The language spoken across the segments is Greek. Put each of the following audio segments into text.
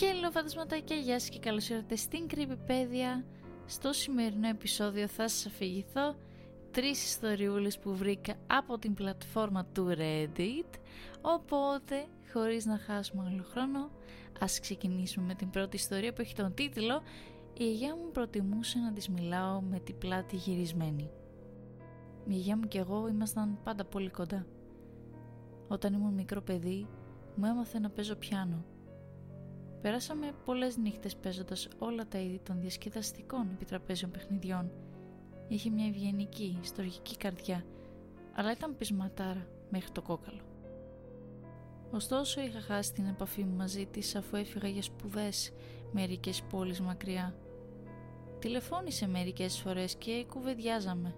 Hello φαντασματάκια, γεια σας και καλώς ήρθατε στην Creepypedia. Στο σημερινό επεισόδιο θα σας αφηγηθώ τρεις ιστοριούλες που βρήκα από την πλατφόρμα του Reddit Οπότε, χωρίς να χάσουμε άλλο χρόνο, ας ξεκινήσουμε με την πρώτη ιστορία που έχει τον τίτλο «Η γιαγιά μου προτιμούσε να της μιλάω με την πλάτη γυρισμένη». Η γιαγιά μου και εγώ ήμασταν πάντα πολύ κοντά. Όταν ήμουν μικρό παιδί, μου έμαθε να παίζω πιάνο Περάσαμε πολλές νύχτες παίζοντας όλα τα είδη των διασκεδαστικών επιτραπέζιων παιχνιδιών. Είχε μια ευγενική, στοργική καρδιά, αλλά ήταν πεισματάρα μέχρι το κόκαλο. Ωστόσο είχα χάσει την επαφή μου μαζί της αφού έφυγα για σπουδές μερικές πόλεις μακριά. Τηλεφώνησε μερικές φορές και κουβεντιάζαμε.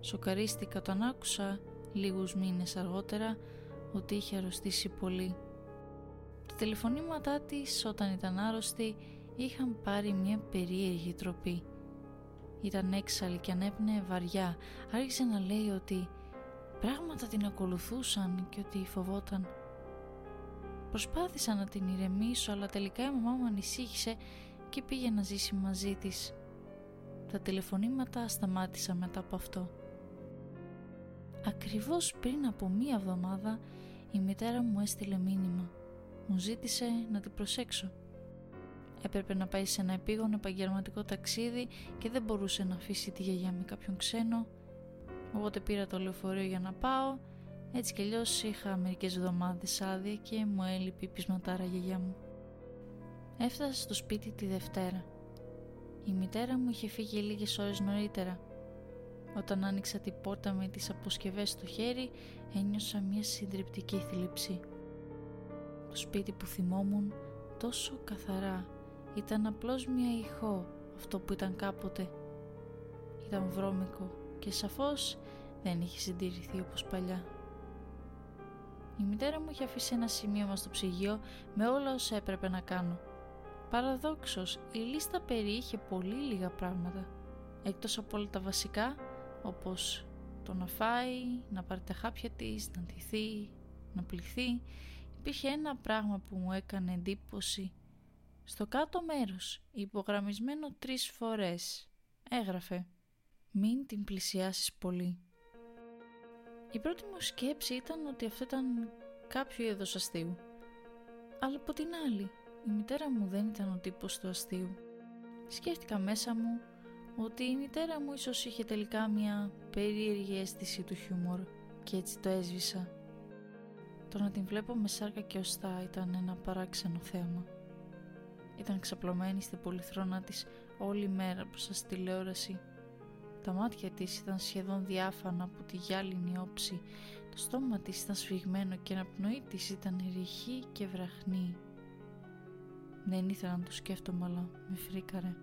Σοκαρίστηκα όταν άκουσα λίγους μήνες αργότερα ότι είχε αρρωστήσει πολύ τα τηλεφωνήματά της όταν ήταν άρρωστη είχαν πάρει μια περίεργη τροπή. Ήταν έξαλλη και ανέπνεε βαριά. Άρχισε να λέει ότι πράγματα την ακολουθούσαν και ότι φοβόταν. Προσπάθησα να την ηρεμήσω αλλά τελικά η μαμά μου ανησύχησε και πήγε να ζήσει μαζί της. Τα τηλεφωνήματα σταμάτησαν μετά από αυτό. Ακριβώς πριν από μία εβδομάδα η μητέρα μου έστειλε μήνυμα μου ζήτησε να την προσέξω. Έπρεπε να πάει σε ένα επίγον επαγγελματικό ταξίδι και δεν μπορούσε να αφήσει τη γιαγιά με κάποιον ξένο. Οπότε πήρα το λεωφορείο για να πάω. Έτσι κι αλλιώς είχα μερικές εβδομάδες άδεια και μου έλειπε η πεισματάρα γιαγιά μου. Έφτασα στο σπίτι τη Δευτέρα. Η μητέρα μου είχε φύγει λίγες ώρες νωρίτερα. Όταν άνοιξα την πόρτα με τις αποσκευές στο χέρι, ένιωσα μια συντριπτική θλίψη. Το σπίτι που θυμόμουν τόσο καθαρά ήταν απλώς μια ηχό αυτό που ήταν κάποτε. Ήταν βρώμικο και σαφώς δεν είχε συντηρηθεί όπως παλιά. Η μητέρα μου είχε αφήσει ένα σημείωμα στο ψυγείο με όλα όσα έπρεπε να κάνω. Παραδόξως, η λίστα περιείχε πολύ λίγα πράγματα. Εκτός από όλα τα βασικά, όπως το να φάει, να πάρει τα χάπια της, να ντυθεί, να πληθεί υπήρχε ένα πράγμα που μου έκανε εντύπωση. Στο κάτω μέρος, υπογραμμισμένο τρεις φορές, έγραφε «Μην την πλησιάσεις πολύ». Η πρώτη μου σκέψη ήταν ότι αυτό ήταν κάποιο είδος αστείου. Αλλά από την άλλη, η μητέρα μου δεν ήταν ο τύπος του αστείου. Σκέφτηκα μέσα μου ότι η μητέρα μου ίσως είχε τελικά μια περίεργη αίσθηση του χιούμορ και έτσι το έσβησα το να την βλέπω με σάρκα και οστά ήταν ένα παράξενο θέαμα. Ήταν ξαπλωμένη στην πολυθρόνα της όλη μέρα μπροστά στη τηλεόραση. Τα μάτια της ήταν σχεδόν διάφανα από τη γυάλινη όψη, το στόμα της ήταν σφιγμένο και η αναπνοή της ήταν ρηχή και βραχνή. Δεν ήθελα να το σκέφτομαι αλλά με φρίκαρε.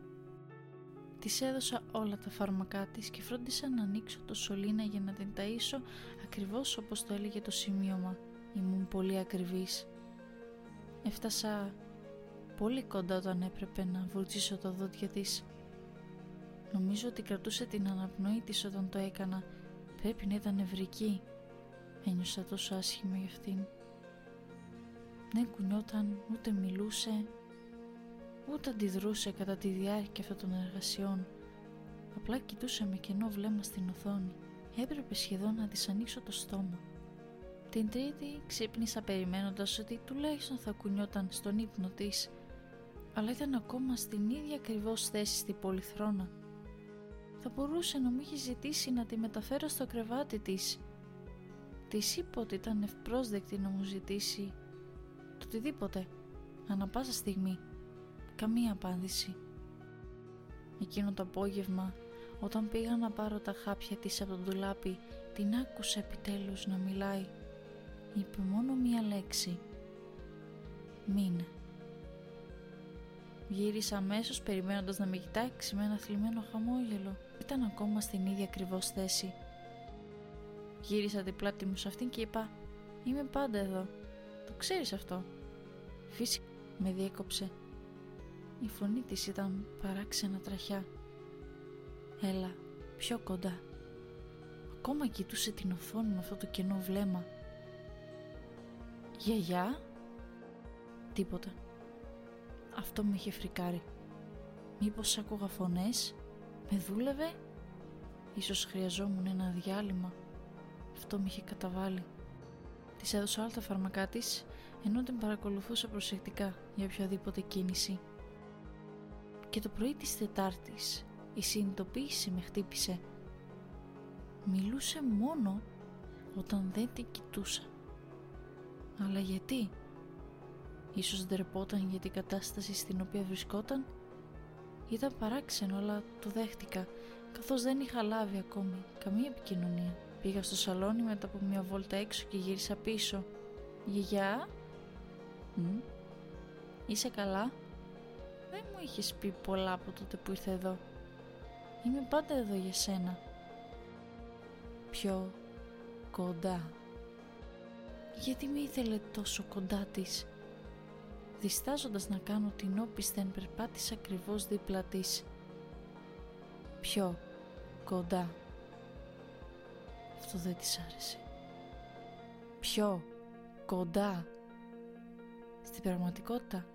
Της έδωσα όλα τα φάρμακά της και φρόντισα να ανοίξω το σωλήνα για να την ταΐσω ακριβώς όπως το έλεγε το σημείωμα Ήμουν πολύ ακριβής. Έφτασα πολύ κοντά όταν έπρεπε να βουρτσίσω τα δόντια της. Νομίζω ότι κρατούσε την αναπνοή της όταν το έκανα. Πρέπει να ήταν νευρική. Ένιωσα τόσο άσχημα για αυτήν. Δεν κουνιόταν, ούτε μιλούσε, ούτε αντιδρούσε κατά τη διάρκεια αυτών των εργασιών. Απλά κοιτούσε με κενό βλέμμα στην οθόνη. Έπρεπε σχεδόν να της ανοίξω το στόμα. Την τρίτη ξύπνησα περιμένοντας ότι τουλάχιστον θα κουνιόταν στον ύπνο της, αλλά ήταν ακόμα στην ίδια ακριβώς θέση στη πολυθρόνα. Θα μπορούσε να μου είχε ζητήσει να τη μεταφέρω στο κρεβάτι της. Της είπα ότι ήταν ευπρόσδεκτη να μου ζητήσει το οτιδήποτε, ανα πάσα στιγμή. Καμία απάντηση. Εκείνο το απόγευμα, όταν πήγα να πάρω τα χάπια της από τον ντουλάπι, την άκουσα επιτέλους να μιλάει είπε μόνο μία λέξη. Μην. Γύρισα αμέσως περιμένοντας να με κοιτάξει με ένα θλιμμένο χαμόγελο. Ήταν ακόμα στην ίδια ακριβώς θέση. Γύρισα την πλάτη μου σε αυτήν και είπα «Είμαι πάντα εδώ. Το ξέρεις αυτό». Φυσικά με διέκοψε. Η φωνή της ήταν παράξενα τραχιά. «Έλα, πιο κοντά». Ακόμα κοιτούσε την οθόνη με αυτό το κενό βλέμμα. Γιαγιά. Τίποτα. Αυτό με είχε φρικάρει. Μήπως άκουγα φωνές, με δούλευε, ίσως χρειαζόμουν ένα διάλειμμα. Αυτό με είχε καταβάλει. Της έδωσα όλα τα φάρμακά της, ενώ την παρακολουθούσα προσεκτικά για οποιαδήποτε κίνηση. Και το πρωί της Τετάρτης η συνειδητοποίηση με χτύπησε. Μιλούσε μόνο όταν δεν την κοιτούσα. Αλλά γιατί; Ίσως ντρεπόταν για την κατάσταση στην οποία βρισκόταν; Ήταν παράξενο αλλά το δέχτηκα καθώς δεν είχα λάβει ακόμη καμία επικοινωνία. Πήγα στο σαλόνι μετά από μια βόλτα έξω και γύρισα πίσω. Γιαγιά, Μ; είσαι καλά; Δεν μου είχες πει πολλά από τότε που ήρθε εδώ. Είμαι πάντα εδώ για σένα. Πιο κοντά. Γιατί με ήθελε τόσο κοντά της; Διστάζοντας να κάνω την όπισθεν περπάτησα ακριβώς δίπλα της. Πιο κοντά. Αυτό δεν της άρεσε. Πιο κοντά. Στην πραγματικότητα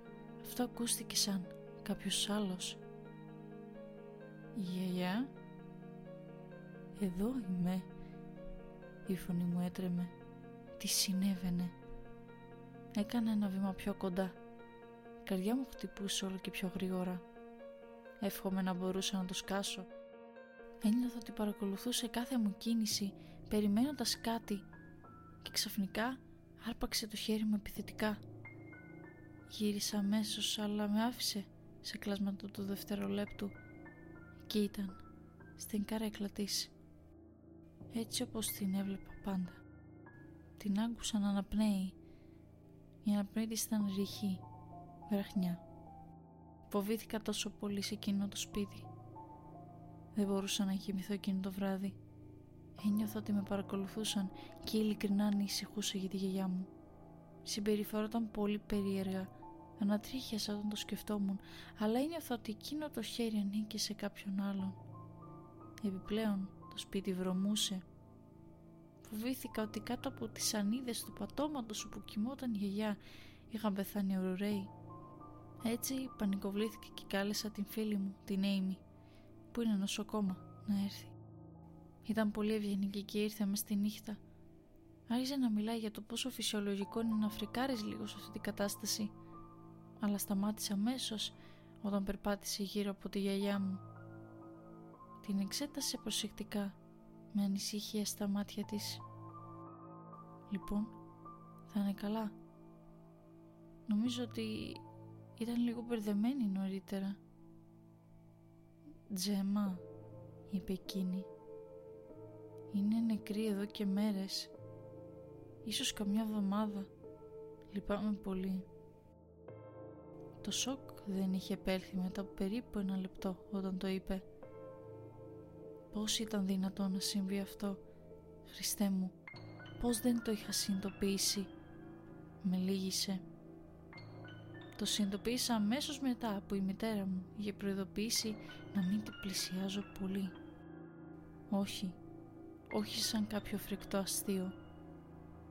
αυτό ακούστηκε σαν κάποιος άλλος. Γιαγιά, εδώ είμαι. Η φωνή μου έτρεμε. Τι συνέβαινε. Έκανα ένα βήμα πιο κοντά. Η καρδιά μου χτυπούσε όλο και πιο γρήγορα. Εύχομαι να μπορούσα να το σκάσω. Ένιωθα ότι παρακολουθούσε κάθε μου κίνηση, περιμένοντας κάτι και ξαφνικά άρπαξε το χέρι μου επιθετικά. Γύρισα αμέσως αλλά με άφησε σε κλάσματα του δευτερολέπτου. Εκεί ήταν, στην καρέκλα της. Έτσι όπως την έβλεπα πάντα. Την άκουσα να αναπνέει. Η αναπνέη της ήταν ρηχή, βραχνιά. Φοβήθηκα τόσο πολύ σε εκείνο το σπίτι. Δεν μπορούσα να κοιμηθώ εκείνο το βράδυ. Ένιωθα ότι με παρακολουθούσαν και ειλικρινά ανησυχούσα για τη γιαγιά μου. Συμπεριφερόταν πολύ περίεργα. Ανατρίχιασα όταν το σκεφτόμουν, αλλά ένιωθα ότι εκείνο το χέρι ανήκε σε κάποιον άλλον. Επιπλέον, το σπίτι βρωμούσε. Φοβήθηκα ότι κάτω από τις ανίδες του πατώματος όπου κοιμόταν η γιαγιά είχαν πεθάνει ορουραίοι. Έτσι πανικοβλήθηκε και κάλεσα την φίλη μου, την Amy, που είναι νοσοκόμα, να έρθει. Ήταν πολύ ευγενική και ήρθε μες στη νύχτα. Άρχισε να μιλάει για το πόσο φυσιολογικό είναι να φρικάρεις λίγο σε αυτή την κατάσταση. Αλλά σταμάτησε αμέσως όταν περπάτησε γύρω από τη γιαγιά μου. Την εξέτασε προσεκτικά, με ανησυχία στα μάτια της. Λοιπόν, θα είναι καλά. Νομίζω ότι ήταν λίγο μπερδεμένη νωρίτερα. «Τζέμα», είπε εκείνη. «Είναι νεκρή εδώ και μέρες. Ίσως καμιά εβδομάδα. Λυπάμαι πολύ». Το σοκ δεν είχε επέλθει μετά από περίπου ένα λεπτό όταν το είπε. Πώς ήταν δυνατό να συμβεί αυτό, Χριστέ μου, πώς δεν το είχα συνειδητοποιήσει. Με λύγησε. Το συνειδητοποίησα αμέσως μετά που η μητέρα μου είχε προειδοποιήσει να μην την πλησιάζω πολύ. Όχι, όχι σαν κάποιο φρικτό αστείο.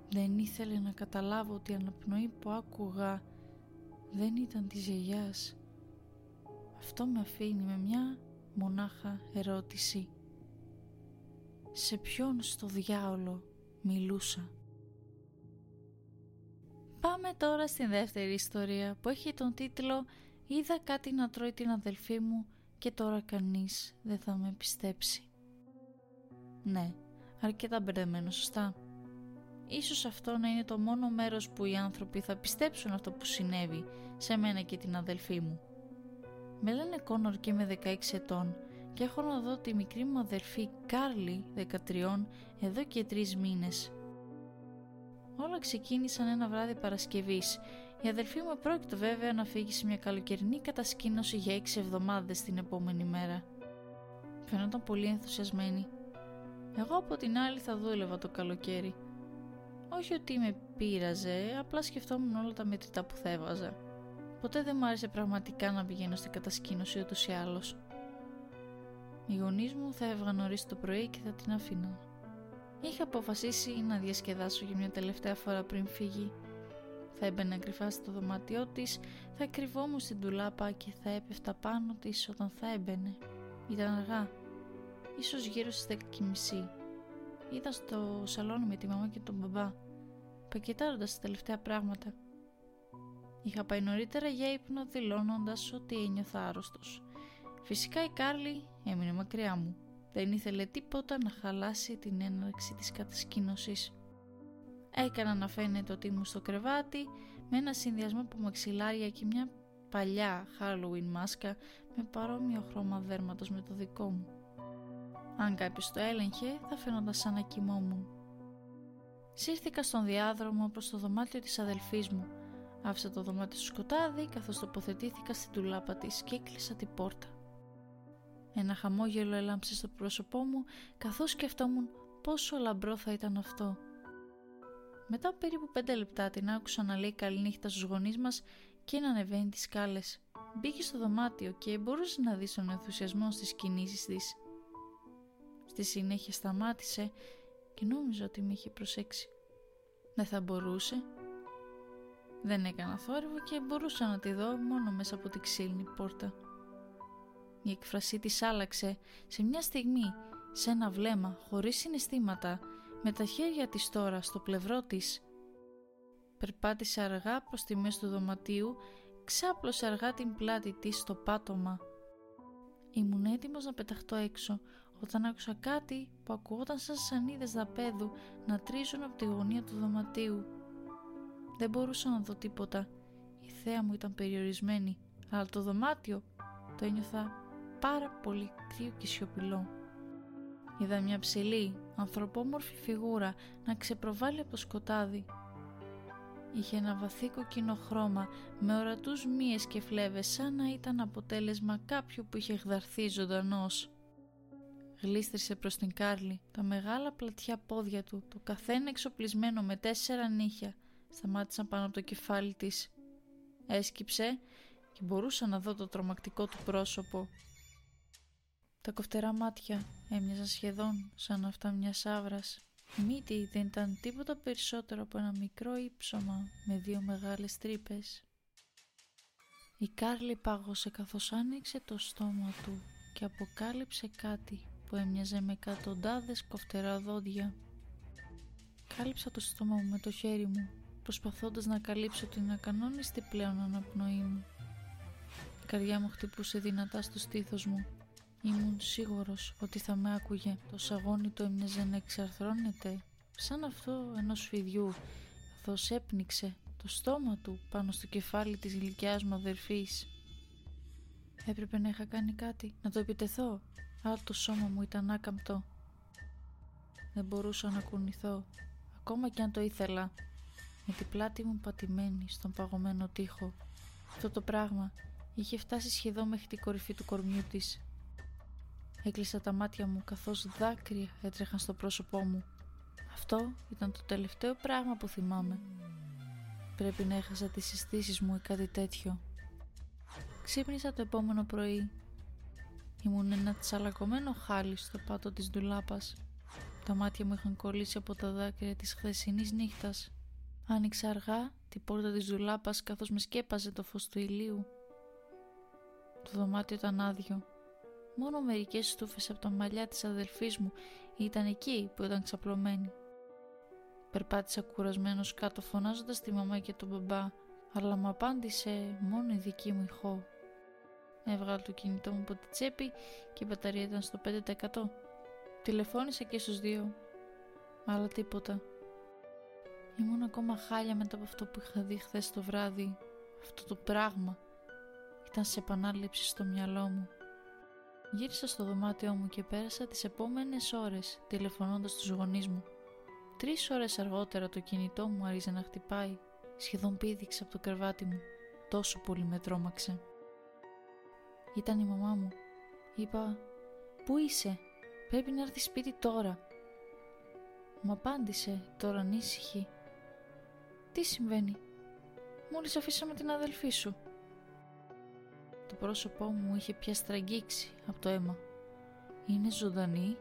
Δεν ήθελε να καταλάβω ότι η αναπνοή που άκουγα δεν ήταν της γιαγιάς. Αυτό με αφήνει με μια μονάχα ερώτηση. Σε ποιον στο διάολο μιλούσα. Πάμε τώρα στην δεύτερη ιστορία που έχει τον τίτλο «Είδα κάτι να τρώει την αδελφή μου και τώρα κανείς δεν θα με πιστέψει». Ναι, αρκετά μπερδεμένο σωστά. Ίσως αυτό να είναι το μόνο μέρος που οι άνθρωποι θα πιστέψουν αυτό που συνέβη σε μένα και την αδελφή μου. Με λένε Κόνορ και είμαι 16 ετών και έχω να δω τη μικρή μου αδελφή Κάρλι 13 εδώ και τρεις μήνες. Όλα ξεκίνησαν ένα βράδυ Παρασκευής. Η αδελφή μου πρόκειται βέβαια να φύγει σε μια καλοκαιρινή κατασκήνωση για 6 εβδομάδες την επόμενη μέρα. Φαινόταν πολύ ενθουσιασμένη. Εγώ από την άλλη θα δούλευα το καλοκαίρι. Όχι ότι με πείραζε, απλά σκεφτόμουν όλα τα μετρητά που θα έβαζα. Ποτέ δεν μου άρεσε πραγματικά να πηγαίνω στην κατασκήνωση ούτως ή άλλως. Οι γονείς μου θα έβγαν νωρίς το πρωί και θα την αφήνω. Είχα αποφασίσει να διασκεδάσω για μια τελευταία φορά πριν φύγει. Θα έμπαινε κρυφά στο δωμάτιό της, θα κρυβόμουν στην τουλάπα και θα έπεφτα πάνω της όταν θα έμπαινε. Ήταν αργά, ίσως γύρω στις 10.30. Είδα στο σαλόνι με τη μαμά και τον μπαμπά, πακετάροντας τα τελευταία πράγματα. Είχα πάει νωρίτερα για ύπνο δηλώνοντας ότι ένιωθα άρρωστος. Φυσικά η Κάρλι έμεινε μακριά μου. Δεν ήθελε τίποτα να χαλάσει την έναρξη της κατασκήνωσης. Έκανα να φαίνεται ότι ήμουν στο κρεβάτι με ένα συνδυασμό από μαξιλάρια και μια παλιά Halloween μάσκα με παρόμοιο χρώμα δέρματος με το δικό μου. Αν κάποιος το έλεγχε θα φαίνονταν σαν να κοιμόμουν. Σύρθηκα στον διάδρομο προς το δωμάτιο της αδελφής μου. Άφησα το δωμάτιο στο σκοτάδι καθώς τοποθετήθηκα στην τουλάπα της και έκλεισα την πόρτα. Ένα χαμόγελο έλαμψε στο πρόσωπό μου καθώς σκεφτόμουν πόσο λαμπρό θα ήταν αυτό. Μετά από περίπου πέντε λεπτά την άκουσα να λέει καληνύχτα στους γονείς μας και να ανεβαίνει τις σκάλες. Μπήκε στο δωμάτιο και μπορούσες να δεις τον ενθουσιασμό στις κινήσεις της. Στη συνέχεια σταμάτησε και νόμιζα ότι με είχε προσέξει. Δεν θα μπορούσε. Δεν έκανα θόρυβο και μπορούσα να τη δω μόνο μέσα από τη ξύλινη πόρτα. Η εκφρασή της άλλαξε σε μια στιγμή, σε ένα βλέμμα, χωρίς συναισθήματα, με τα χέρια της τώρα στο πλευρό της. Περπάτησε αργά προς τη μέση του δωματίου, ξάπλωσε αργά την πλάτη της στο πάτωμα. Ήμουν έτοιμος να πεταχτώ έξω, όταν άκουσα κάτι που ακουγόταν σαν σανίδες δαπέδου να τρίζουν από τη γωνία του δωματίου. Δεν μπορούσα να δω τίποτα. Η θέα μου ήταν περιορισμένη, αλλά το δωμάτιο το ένιωθα πάρα πολύ κρύο και σιωπηλό. Είδα μια ψηλή, ανθρωπόμορφη φιγούρα να ξεπροβάλλει από το σκοτάδι. Είχε ένα βαθύ κοκκινό χρώμα με ορατούς μύες και φλέβες σαν να ήταν αποτέλεσμα κάποιου που είχε γδαρθεί ζωντανός. Γλίστρισε προς την Κάρλι, τα μεγάλα πλατιά πόδια του, το καθένα εξοπλισμένο με τέσσερα νύχια, σταμάτησαν πάνω από το κεφάλι της. Έσκυψε και μπορούσα να δω το τρομακτικό του πρόσωπο τα κοφτερά μάτια έμοιαζαν σχεδόν σαν αυτά μιας άβρας. Η μύτη δεν ήταν τίποτα περισσότερο από ένα μικρό ύψωμα με δύο μεγάλες τρύπες. Η Κάρλι πάγωσε καθώς άνοιξε το στόμα του και αποκάλυψε κάτι που έμοιαζε με εκατοντάδες κοφτερά δόντια. Κάλυψα το στόμα μου με το χέρι μου, προσπαθώντας να καλύψω την ακανόνιστη πλέον αναπνοή μου. Η καρδιά μου χτυπούσε δυνατά στο στήθος μου Ήμουν σίγουρος ότι θα με άκουγε. Το σαγόνι του έμοιαζε να εξαρθρώνεται σαν αυτό ενός φιδιού καθώς έπνιξε το στόμα του πάνω στο κεφάλι της γλυκιάς μου αδερφής. Έπρεπε να είχα κάνει κάτι, να το επιτεθώ, αλλά το σώμα μου ήταν άκαμπτο. Δεν μπορούσα να κουνηθώ, ακόμα κι αν το ήθελα, με την πλάτη μου πατημένη στον παγωμένο τοίχο. Αυτό το πράγμα είχε φτάσει σχεδόν μέχρι την κορυφή του κορμιού της Έκλεισα τα μάτια μου καθώς δάκρυα έτρεχαν στο πρόσωπό μου. Αυτό ήταν το τελευταίο πράγμα που θυμάμαι. Πρέπει να έχασα τις συστήσεις μου ή κάτι τέτοιο. Ξύπνησα το επόμενο πρωί. Ήμουν ένα τσαλακωμένο χάλι στο πάτο της ντουλάπας. Τα μάτια μου είχαν κολλήσει από τα δάκρυα της χθεσινής νύχτας. Άνοιξα αργά την πόρτα της ντουλάπας καθώς με σκέπαζε το φως του ηλίου. Το δωμάτιο ήταν άδειο. Μόνο μερικές στούφες από τα μαλλιά της αδελφής μου ήταν εκεί που ήταν ξαπλωμένη. Περπάτησα κουρασμένος κάτω φωνάζοντας τη μαμά και τον μπαμπά, αλλά μου απάντησε μόνο η δική μου ηχό. Έβγαλα το κινητό μου από τη τσέπη και η μπαταρία ήταν στο 5%. Τηλεφώνησα και στους δύο, αλλά τίποτα. Ήμουν ακόμα χάλια μετά από αυτό που είχα δει χθες το βράδυ. Αυτό το πράγμα ήταν σε επανάληψη στο μυαλό μου. Γύρισα στο δωμάτιό μου και πέρασα τις επόμενες ώρες τηλεφωνώντας τους γονείς μου. Τρεις ώρες αργότερα το κινητό μου άρχισε να χτυπάει. Σχεδόν πήδηξε από το κρεβάτι μου. Τόσο πολύ με τρόμαξε. Ήταν η μαμά μου. Είπα «Πού είσαι, πρέπει να έρθεις σπίτι τώρα». Μου απάντησε τώρα ανήσυχη. «Τι συμβαίνει, μόλις αφήσαμε την αδελφή σου». Το πρόσωπό μου είχε πια στραγγίξει από το αίμα. Είναι ζωντανή.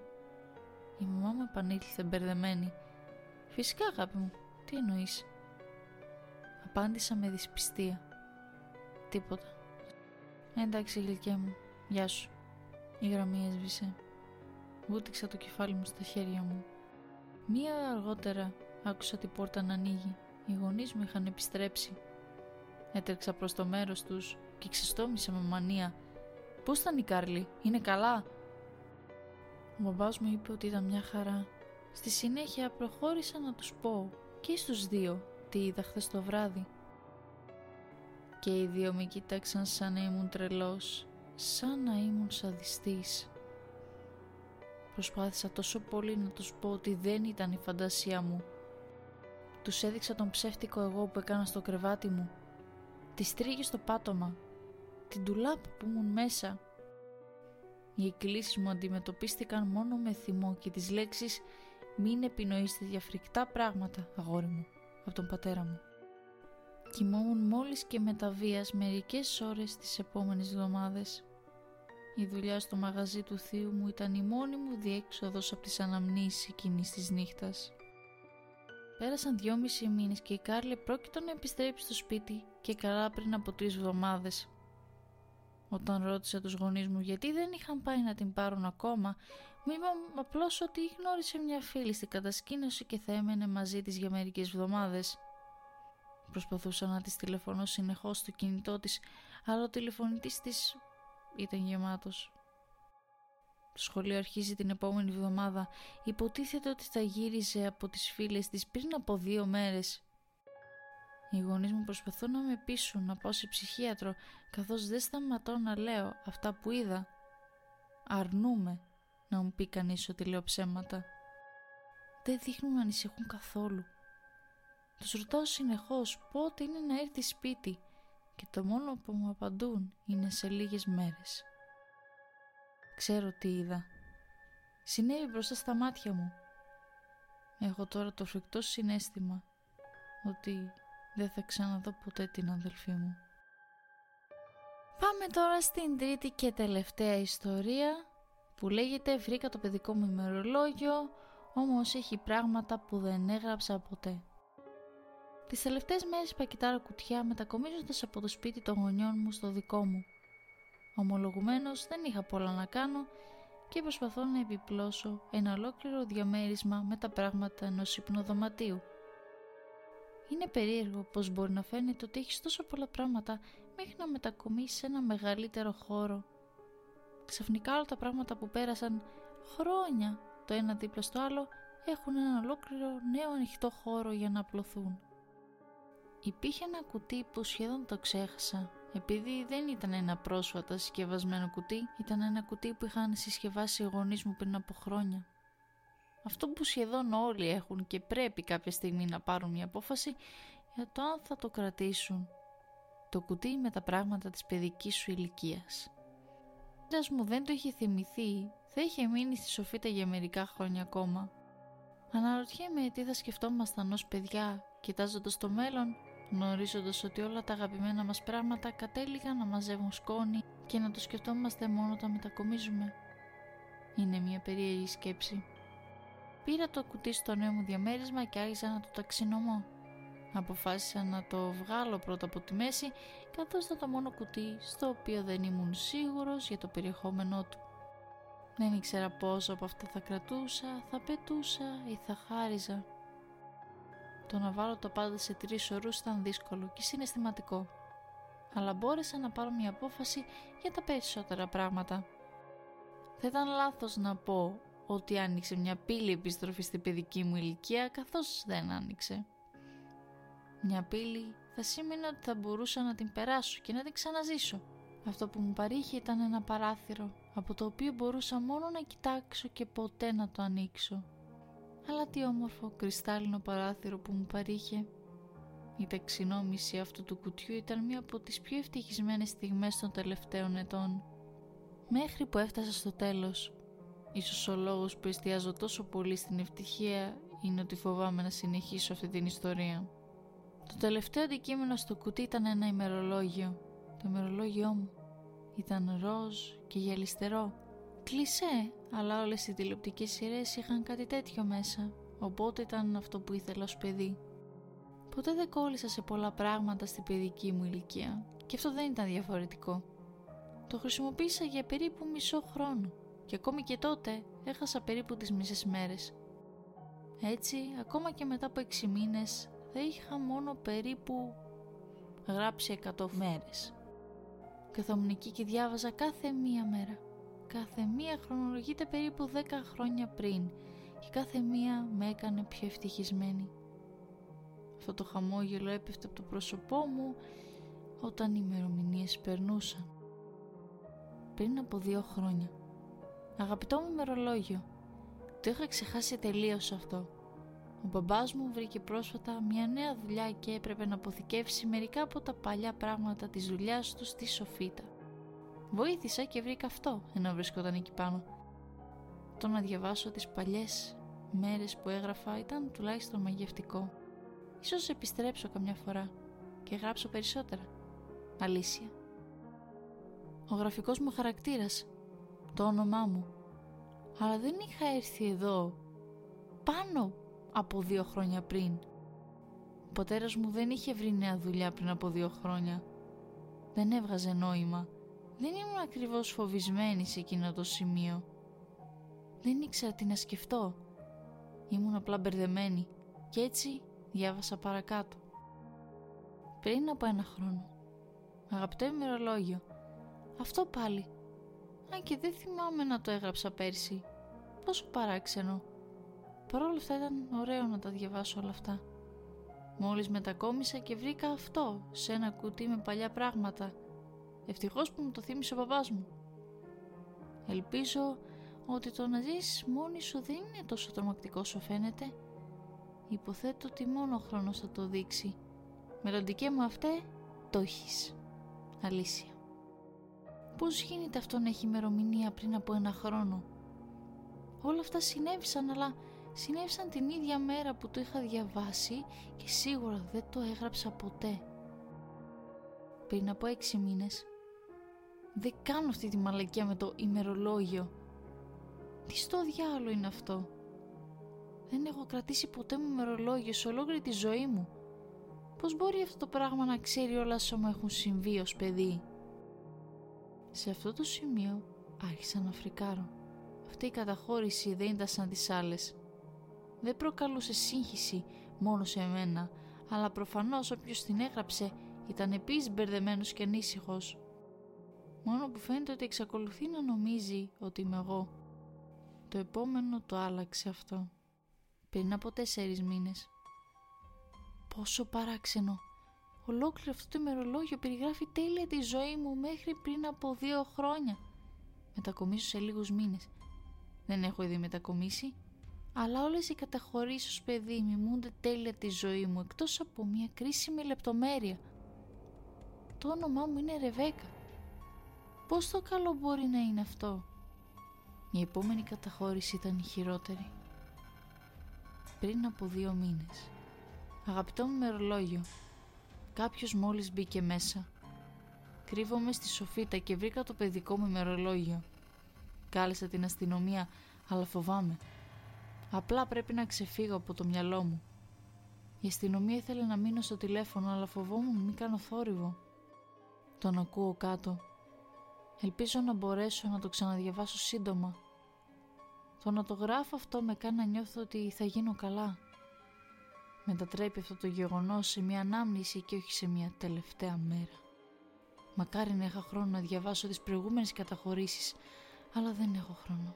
Η μαμά μου επανήλθε μπερδεμένη. Φυσικά αγάπη μου, τι εννοείς; Απάντησα με δυσπιστία. Τίποτα. Εντάξει, γλυκιά μου. Γεια σου. Η γραμμή έσβησε. Βούτυξα το κεφάλι μου στα χέρια μου. Μία αργότερα άκουσα την πόρτα να ανοίγει. Οι γονείς μου είχαν επιστρέψει. Έτρεξα προς το μέρος τους και ξεστόμησα με μανία. Πώς ήταν η Κάρλι, είναι καλά; Ο μπαμπάς μου είπε ότι ήταν μια χαρά. Στη συνέχεια προχώρησα να τους πω και στους δύο τι είδα χθες το βράδυ. Και οι δύο με κοίταξαν σαν να ήμουν τρελός, σαν να ήμουν σαδιστής. Προσπάθησα τόσο πολύ να τους πω ότι δεν ήταν η φαντασία μου. Τους έδειξα τον ψεύτικο εγώ που έκανα στο κρεβάτι μου. Τη στρίγη στο πάτωμα. Την τουλάπα που ήμουν μέσα. Οι εκκλήσεις μου αντιμετωπίστηκαν μόνο με θυμό και τις λέξεις «Μην επινοείς τέτοια φρικτά πράγματα, αγόρι μου» από τον πατέρα μου. Κοιμόμουν μόλις και με τα βίας μερικές ώρες τις επόμενες εβδομάδες. Η δουλειά στο μαγαζί του θείου μου ήταν η μόνη μου διέξοδος από τις αναμνήσεις εκείνης της νύχτας. Πέρασαν δυόμισι μήνες και η Κάρλε πρόκειται να επιστρέψει στο σπίτι και καλά πριν από τρεις εβδομάδες. Όταν ρώτησα τους γονείς μου γιατί δεν είχαν πάει να την πάρουν ακόμα, μου είπαν απλώς ότι γνώρισε μια φίλη στην κατασκήνωση και θα έμενε μαζί της για μερικές εβδομάδες. Προσπαθούσα να της τηλεφωνώ συνεχώς στο κινητό της, αλλά ο τηλεφωνητής της ήταν γεμάτος. Το σχολείο αρχίζει την επόμενη εβδομάδα. Υποτίθεται ότι θα γύριζε από τις φίλες της πριν από δύο μέρες. Οι γονείς μου προσπαθούν να με πείσουν να πάω σε ψυχίατρο, καθώς δεν σταματώ να λέω αυτά που είδα. Αρνούμε να μου πει κανείς ότι λέω ψέματα. Δεν δείχνουν να ανησυχούν καθόλου. Τους ρωτάω συνεχώς πότε είναι να έρθει σπίτι και το μόνο που μου απαντούν είναι σε λίγες μέρες. Ξέρω τι είδα. Συνέβη μπροστά στα μάτια μου. Έχω τώρα το φρικτό συνέστημα ότι δεν θα ξαναδώ ποτέ την αδελφή μου. Πάμε τώρα στην τρίτη και τελευταία ιστορία που λέγεται «Βρήκα το παιδικό μου ημερολόγιο, όμως έχει πράγματα που δεν έγραψα ποτέ». Τις τελευταίες μέρες είπα κοιτάω κουτιά μετακομίζοντας από το σπίτι των γονιών μου στο δικό μου. Ομολογουμένως δεν είχα πολλά να κάνω και προσπαθώ να επιπλώσω ένα ολόκληρο διαμέρισμα με τα πράγματα ενός υπνοδωματίου. Είναι περίεργο πως μπορεί να φαίνεται ότι έχεις τόσο πολλά πράγματα μέχρι να μετακομίσεις σε ένα μεγαλύτερο χώρο. Ξαφνικά όλα τα πράγματα που πέρασαν χρόνια το ένα δίπλα στο άλλο έχουν ένα ολόκληρο νέο ανοιχτό χώρο για να απλωθούν. Υπήρχε ένα κουτί που σχεδόν το ξέχασα επειδή δεν ήταν ένα πρόσφατα συσκευασμένο κουτί, ήταν ένα κουτί που είχαν συσκευάσει οι γονείς μου πριν από χρόνια. Αυτό που σχεδόν όλοι έχουν και πρέπει κάποια στιγμή να πάρουν μια απόφαση για το αν θα το κρατήσουν. Το κουτί με τα πράγματα της παιδικής σου ηλικίας. Ένας μου δεν το είχε θυμηθεί, θα είχε μείνει στη σοφίτα για μερικά χρόνια ακόμα. Αναρωτιέμαι τι θα σκεφτόμασταν ως παιδιά, κοιτάζοντας το μέλλον, γνωρίζοντας ότι όλα τα αγαπημένα μας πράγματα κατέληγαν να μαζεύουν σκόνη και να το σκεφτόμαστε μόνο όταν μετακομίζουμε. Είναι μια περίεργη σκέψη. Πήρα το κουτί στο νέο μου διαμέρισμα και άρχισα να το ταξινομώ. Αποφάσισα να το βγάλω πρώτα από τη μέση, καθώς ήταν το μόνο κουτί στο οποίο δεν ήμουν σίγουρος για το περιεχόμενό του. Δεν ήξερα πόσο από αυτά θα κρατούσα, θα πετούσα ή θα χάριζα. Το να βάλω το πάντα σε τρεις ορούς ήταν δύσκολο και συναισθηματικό. Αλλά μπόρεσα να πάρω μια απόφαση για τα περισσότερα πράγματα. Θα ήταν λάθος να πω ότι άνοιξε μια πύλη επιστροφής στην παιδική μου ηλικία καθώς δεν άνοιξε. Μια πύλη θα σήμαινε ότι θα μπορούσα να την περάσω και να την ξαναζήσω. Αυτό που μου παρήχε ήταν ένα παράθυρο από το οποίο μπορούσα μόνο να κοιτάξω και ποτέ να το ανοίξω. Αλλά τι όμορφο κρυστάλλινο παράθυρο που μου παρήχε. Η ταξινόμηση αυτού του κουτιού ήταν μία από τις πιο ευτυχισμένες στιγμές των τελευταίων ετών. Μέχρι που έφτασα στο τέλος Ίσως ο λόγος που εστιάζω τόσο πολύ στην ευτυχία είναι ότι φοβάμαι να συνεχίσω αυτή την ιστορία. Το τελευταίο αντικείμενο στο κουτί ήταν ένα ημερολόγιο. Το ημερολόγιό μου ήταν ροζ και γυαλιστερό. Κλεισέ, αλλά όλες οι τηλεοπτικές σειρές είχαν κάτι τέτοιο μέσα, οπότε ήταν αυτό που ήθελα ως παιδί. Ποτέ δεν κόλλησα σε πολλά πράγματα στην παιδική μου ηλικία και αυτό δεν ήταν διαφορετικό. Το χρησιμοποίησα για περίπου μισό χρόνο και ακόμη και τότε έχασα περίπου τις μισές μέρες. Έτσι, ακόμα και μετά από έξι μήνες θα είχα μόνο περίπου γράψει 100 μέρες. Καθόμουν εκεί και διάβαζα κάθε μία μέρα. Κάθε μία χρονολογείται περίπου 10 χρόνια πριν και κάθε μία με έκανε πιο ευτυχισμένη. Αυτό το χαμόγελο έπεφτε από το πρόσωπό μου όταν οι ημερομηνίες περνούσαν. Πριν από δύο χρόνια. Αγαπητό μου ημερολόγιο, το είχα ξεχάσει τελείως αυτό. Ο μπαμπάς μου βρήκε πρόσφατα μια νέα δουλειά και έπρεπε να αποθηκεύσει μερικά από τα παλιά πράγματα της δουλειάς του στη Σοφίτα. Βοήθησα και βρήκα αυτό ενώ βρισκόταν εκεί πάνω. Το να διαβάσω τις παλιές μέρες που έγραφα ήταν τουλάχιστον μαγευτικό. Ίσως επιστρέψω καμιά φορά και γράψω περισσότερα. Αλήθεια. Ο γραφικός μου χαρακτήρας, το όνομά μου. Αλλά δεν είχα έρθει εδώ πάνω από δύο χρόνια πριν. Ο πατέρας μου δεν είχε βρει νέα δουλειά πριν από δύο χρόνια. Δεν έβγαζε νόημα. Δεν ήμουν ακριβώς φοβισμένη σε εκείνο το σημείο. Δεν ήξερα τι να σκεφτώ. Ήμουν απλά μπερδεμένη και έτσι διάβασα παρακάτω. Πριν από ένα χρόνο. Αγαπητό ημερολόγιο. Αυτό πάλι. Αν και δεν θυμάμαι να το έγραψα πέρσι. Πόσο παράξενο. Παρ' όλα αυτά ήταν ωραίο να τα διαβάσω όλα αυτά. Μόλις μετακόμισα και βρήκα αυτό σε ένα κουτί με παλιά πράγματα. Ευτυχώς που μου το θύμισε ο παπάς μου. Ελπίζω ότι το να ζεις μόνη σου δεν είναι τόσο τρομακτικό όσο φαίνεται. Υποθέτω ότι μόνο ο χρόνος θα το δείξει. Μελλοντικέ μου αυτέ, το έχεις. Αλήθεια. Πώς γίνεται αυτό να έχει ημερομηνία πριν από ένα χρόνο; Όλα αυτά συνέβησαν αλλά συνέβησαν την ίδια μέρα που το είχα διαβάσει και σίγουρα δεν το έγραψα ποτέ. Πριν από έξι μήνες δεν κάνω αυτή τη μαλακία με το ημερολόγιο. Τι στο διάλογο είναι αυτό; Δεν έχω κρατήσει ποτέ μου ημερολόγιο σε ολόκληρη τη ζωή μου. Πώς μπορεί αυτό το πράγμα να ξέρει όλα όσα μου έχουν συμβεί ως παιδί; Σε αυτό το σημείο άρχισα να φρικάρω. Αυτή η καταχώρηση δεν ήταν σαν τις άλλες δεν προκαλούσε σύγχυση μόνο σε μένα, αλλά προφανώς όποιος την έγραψε ήταν επίσης μπερδεμένος και ανήσυχος. Μόνο που φαίνεται ότι εξακολουθεί να νομίζει ότι είμαι εγώ. Το επόμενο το άλλαξε αυτό. Πριν από τέσσερις μήνες. Πόσο παράξενο. Ολόκληρο αυτό το ημερολόγιο περιγράφει τέλεια τη ζωή μου μέχρι πριν από δύο χρόνια. Μετακομίσω σε λίγους μήνες. Δεν έχω ήδη μετακομίσει αλλά όλες οι καταχωρήσεις ως παιδί μιμούνται τέλεια τη ζωή μου εκτός από μια κρίσιμη λεπτομέρεια. Το όνομά μου είναι Ρεβέκα. Πώς το καλό μπορεί να είναι αυτό; Η επόμενη καταχώρηση ήταν η χειρότερη. Πριν από δύο μήνες. Αγαπητό μου μερολόγιο, κάποιος μόλις μπήκε μέσα. Κρύβομαι στη σοφίτα και βρήκα το παιδικό μου ημερολόγιο. Κάλεσα την αστυνομία, αλλά φοβάμαι. Απλά πρέπει να ξεφύγω από το μυαλό μου. Η αστυνομία ήθελε να μείνω στο τηλέφωνο, αλλά φοβόμουν μην κάνω θόρυβο. Τον ακούω κάτω. Ελπίζω να μπορέσω να το ξαναδιαβάσω σύντομα. Το να το γράφω αυτό με κάνει να νιώθω ότι θα γίνω καλά. Μετατρέπει αυτό το γεγονός σε μια ανάμνηση και όχι σε μια τελευταία μέρα. Μακάρι να είχα χρόνο να διαβάσω τις προηγούμενες καταχωρήσεις, αλλά δεν έχω χρόνο.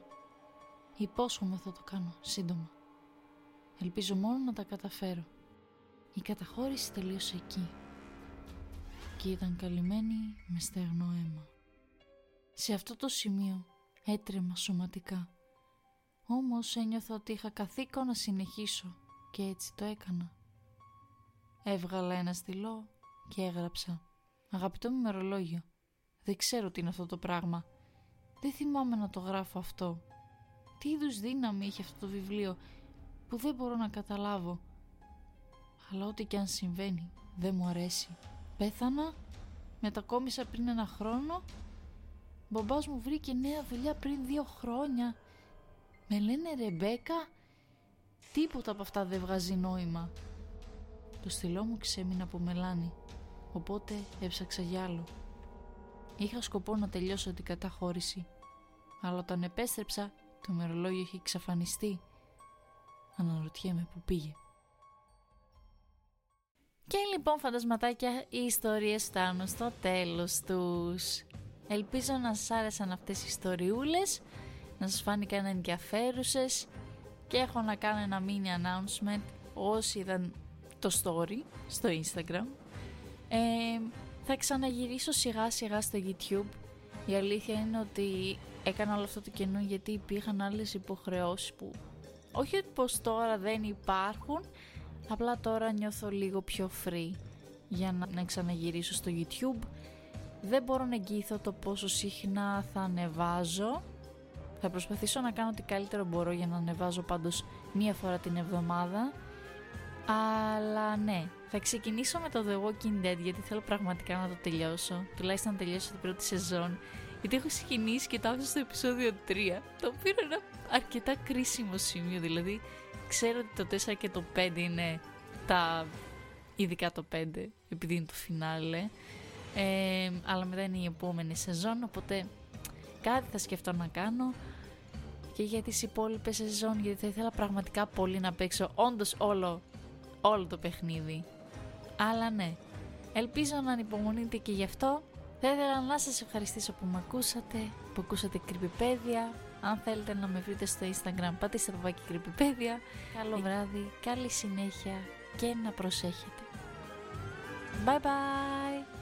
Υπόσχομαι θα το κάνω σύντομα. Ελπίζω μόνο να τα καταφέρω. Η καταχώρηση τελείωσε εκεί και ήταν καλυμμένη με στεγνό αίμα. Σε αυτό το σημείο έτρεμα σωματικά. Όμως ένιωθα ότι είχα καθήκον να συνεχίσω και έτσι το έκανα. Έβγαλα ένα στυλό και έγραψα «Αγαπητό μου μερολόγιο, δεν ξέρω τι είναι αυτό το πράγμα. Δεν θυμάμαι να το γράφω αυτό τι είδους δύναμη έχει αυτό το βιβλίο που δεν μπορώ να καταλάβω. Αλλά ό,τι και αν συμβαίνει δεν μου αρέσει. Πέθανα, μετακόμισα πριν ένα χρόνο, μπαμπάς μου βρήκε νέα δουλειά πριν δύο χρόνια. Με λένε Ρεμπέκα, τίποτα από αυτά δεν βγάζει νόημα. Το στυλό μου ξέμεινε από μελάνι, οπότε έψαξα για άλλο. Είχα σκοπό να τελειώσω την καταχώρηση, αλλά όταν επέστρεψα το μερολόγιο είχε εξαφανιστεί. Αναρωτιέμαι που πήγε. Και λοιπόν φαντασματάκια οι ιστορίες φτάνουν στο τέλος τους. Ελπίζω να σας άρεσαν αυτές οι ιστοριούλες, να σας φάνηκαν ενδιαφέρουσες και έχω να κάνω ένα mini announcement όσοι είδαν το story στο Instagram. Ε, θα ξαναγυρίσω σιγά σιγά στο YouTube. Η αλήθεια είναι ότι έκανα όλο αυτό το κενό γιατί υπήρχαν άλλες υποχρεώσεις που όχι ότι πως τώρα δεν υπάρχουν, απλά τώρα νιώθω λίγο πιο free για να, να ξαναγυρίσω στο YouTube. Δεν μπορώ να εγγύθω το πόσο συχνά θα ανεβάζω. Θα προσπαθήσω να κάνω ό,τι καλύτερο μπορώ για να ανεβάζω πάντως μία φορά την εβδομάδα. Αλλά ναι, θα ξεκινήσω με το The Walking Dead γιατί θέλω πραγματικά να το τελειώσω. Τουλάχιστον να τελειώσω την πρώτη σεζόν. Γιατί έχω ξεκινήσει και το άφησα στο επεισόδιο 3. Το οποίο είναι ένα αρκετά κρίσιμο σημείο. Δηλαδή, ξέρω ότι το 4 και το 5 είναι τα. ειδικά το 5, επειδή είναι το φινάλε. Ε, αλλά μετά είναι η επόμενη σεζόν. Οπότε κάτι θα σκεφτώ να κάνω. Και για τις υπόλοιπες σεζόν γιατί θα ήθελα πραγματικά πολύ να παίξω όντως όλο, όλο το παιχνίδι. Αλλά ναι ελπίζω να ανυπομονείτε και γι' αυτό. Θα ήθελα να σας ευχαριστήσω που με ακούσατε που ακούσατε κρυπηπέδια αν θέλετε να με βρείτε στο instagram πατήστε το βάκι κρυπηπέδια καλό βράδυ, καλή συνέχεια και να προσέχετε. Bye bye!